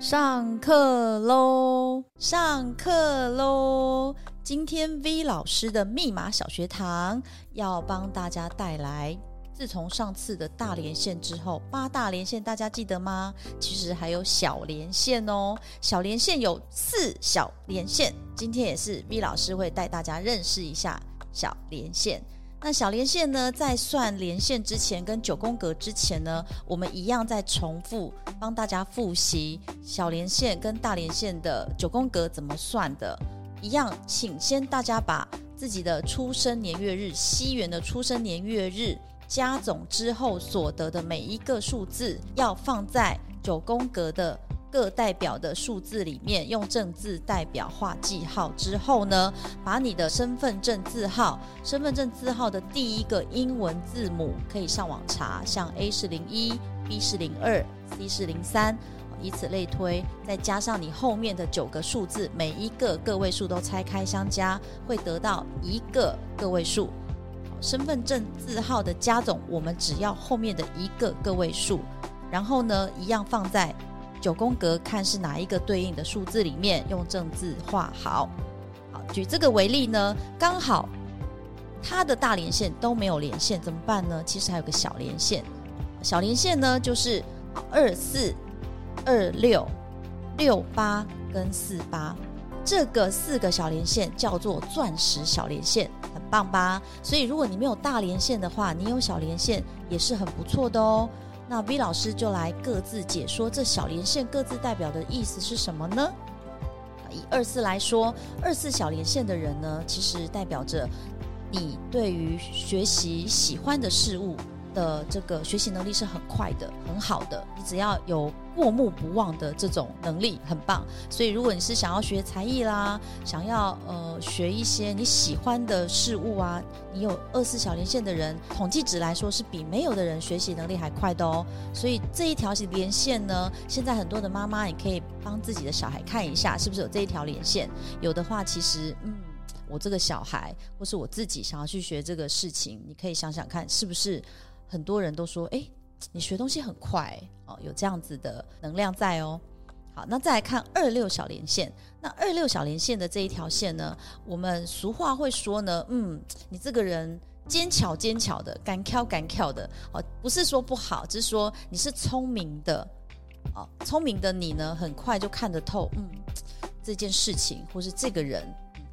上课喽！上课喽！今天 V 老师的密码小学堂要帮大家带来，自从上次的大连线之后，八大连线大家记得吗？其实还有小连线哦，小连线有四小连线，今天也是 V 老师会带大家认识一下小连线。那小连线呢，在算连线之前跟九宫格之前呢，我们一样在重复帮大家复习小连线跟大连线的九宫格怎么算的。一样，请先大家把自己的出生年月日，西元的出生年月日加总之后所得的每一个数字，要放在九宫格的。各代表的数字里面，用正字代表画记号之后呢，把你的身份证字号，身份证字号的第一个英文字母可以上网查，像 A 是零一，B 是零二，C 是零三，以此类推，再加上你后面的九个数字，每一个个位数都拆开相加，会得到一个个位数。身份证字号的加总，我们只要后面的一个个位数，然后呢，一样放在。九宫格看是哪一个对应的数字里面用正字画好。好，举这个为例呢，刚好它的大连线都没有连线，怎么办呢？其实还有个小连线，小连线呢就是二四、二六、六八跟四八，这个四个小连线叫做钻石小连线，很棒吧？所以如果你没有大连线的话，你有小连线也是很不错的哦。那 V 老师就来各自解说这小连线各自代表的意思是什么呢？以二四来说，二四小连线的人呢，其实代表着你对于学习喜欢的事物。的这个学习能力是很快的，很好的。你只要有过目不忘的这种能力，很棒。所以，如果你是想要学才艺啦，想要呃学一些你喜欢的事物啊，你有二四小连线的人，统计值来说是比没有的人学习能力还快的哦。所以这一条连线呢，现在很多的妈妈也可以帮自己的小孩看一下，是不是有这一条连线？有的话，其实嗯，我这个小孩或是我自己想要去学这个事情，你可以想想看，是不是？很多人都说：“哎，你学东西很快哦，有这样子的能量在哦。”好，那再来看二六小连线。那二六小连线的这一条线呢，我们俗话会说呢，嗯，你这个人尖巧尖巧的，敢挑敢挑的哦，不是说不好，只是说你是聪明的哦，聪明的你呢，很快就看得透，嗯，这件事情或是这个人。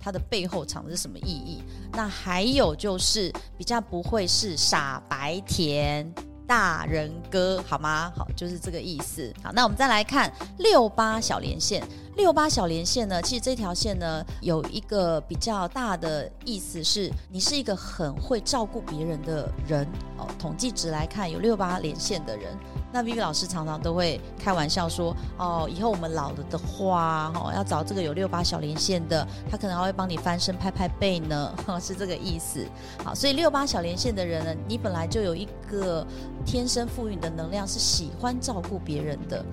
它的背后藏的是什么意义？那还有就是比较不会是傻白甜大人哥，好吗？好，就是这个意思。好，那我们再来看六八小连线。六八小连线呢，其实这条线呢有一个比较大的意思是，你是一个很会照顾别人的人哦。统计值来看，有六八连线的人。那 Vivi 老师常常都会开玩笑说：“哦，以后我们老了的话，哈，要找这个有六八小连线的，他可能还会帮你翻身、拍拍背呢，是这个意思。好，所以六八小连线的人呢，你本来就有一个天生赋予你的能量，是喜欢照顾别人的。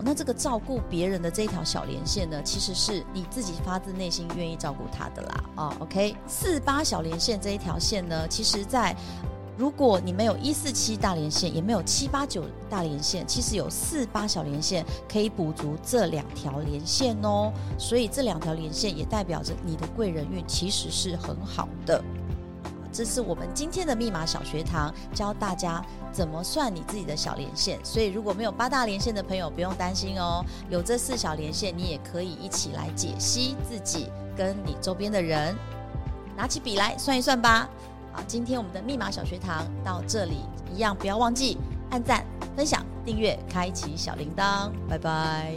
那这个照顾别人的这一条小连线呢，其实是你自己发自内心愿意照顾他的啦。哦，OK，四八小连线这一条线呢，其实在。如果你没有一四七大连线，也没有七八九大连线，其实有四八小连线可以补足这两条连线哦。所以这两条连线也代表着你的贵人运其实是很好的。这是我们今天的密码小学堂，教大家怎么算你自己的小连线。所以如果没有八大连线的朋友不用担心哦，有这四小连线，你也可以一起来解析自己跟你周边的人。拿起笔来算一算吧。好，今天我们的密码小学堂到这里一样，不要忘记按赞、分享、订阅、开启小铃铛，拜拜。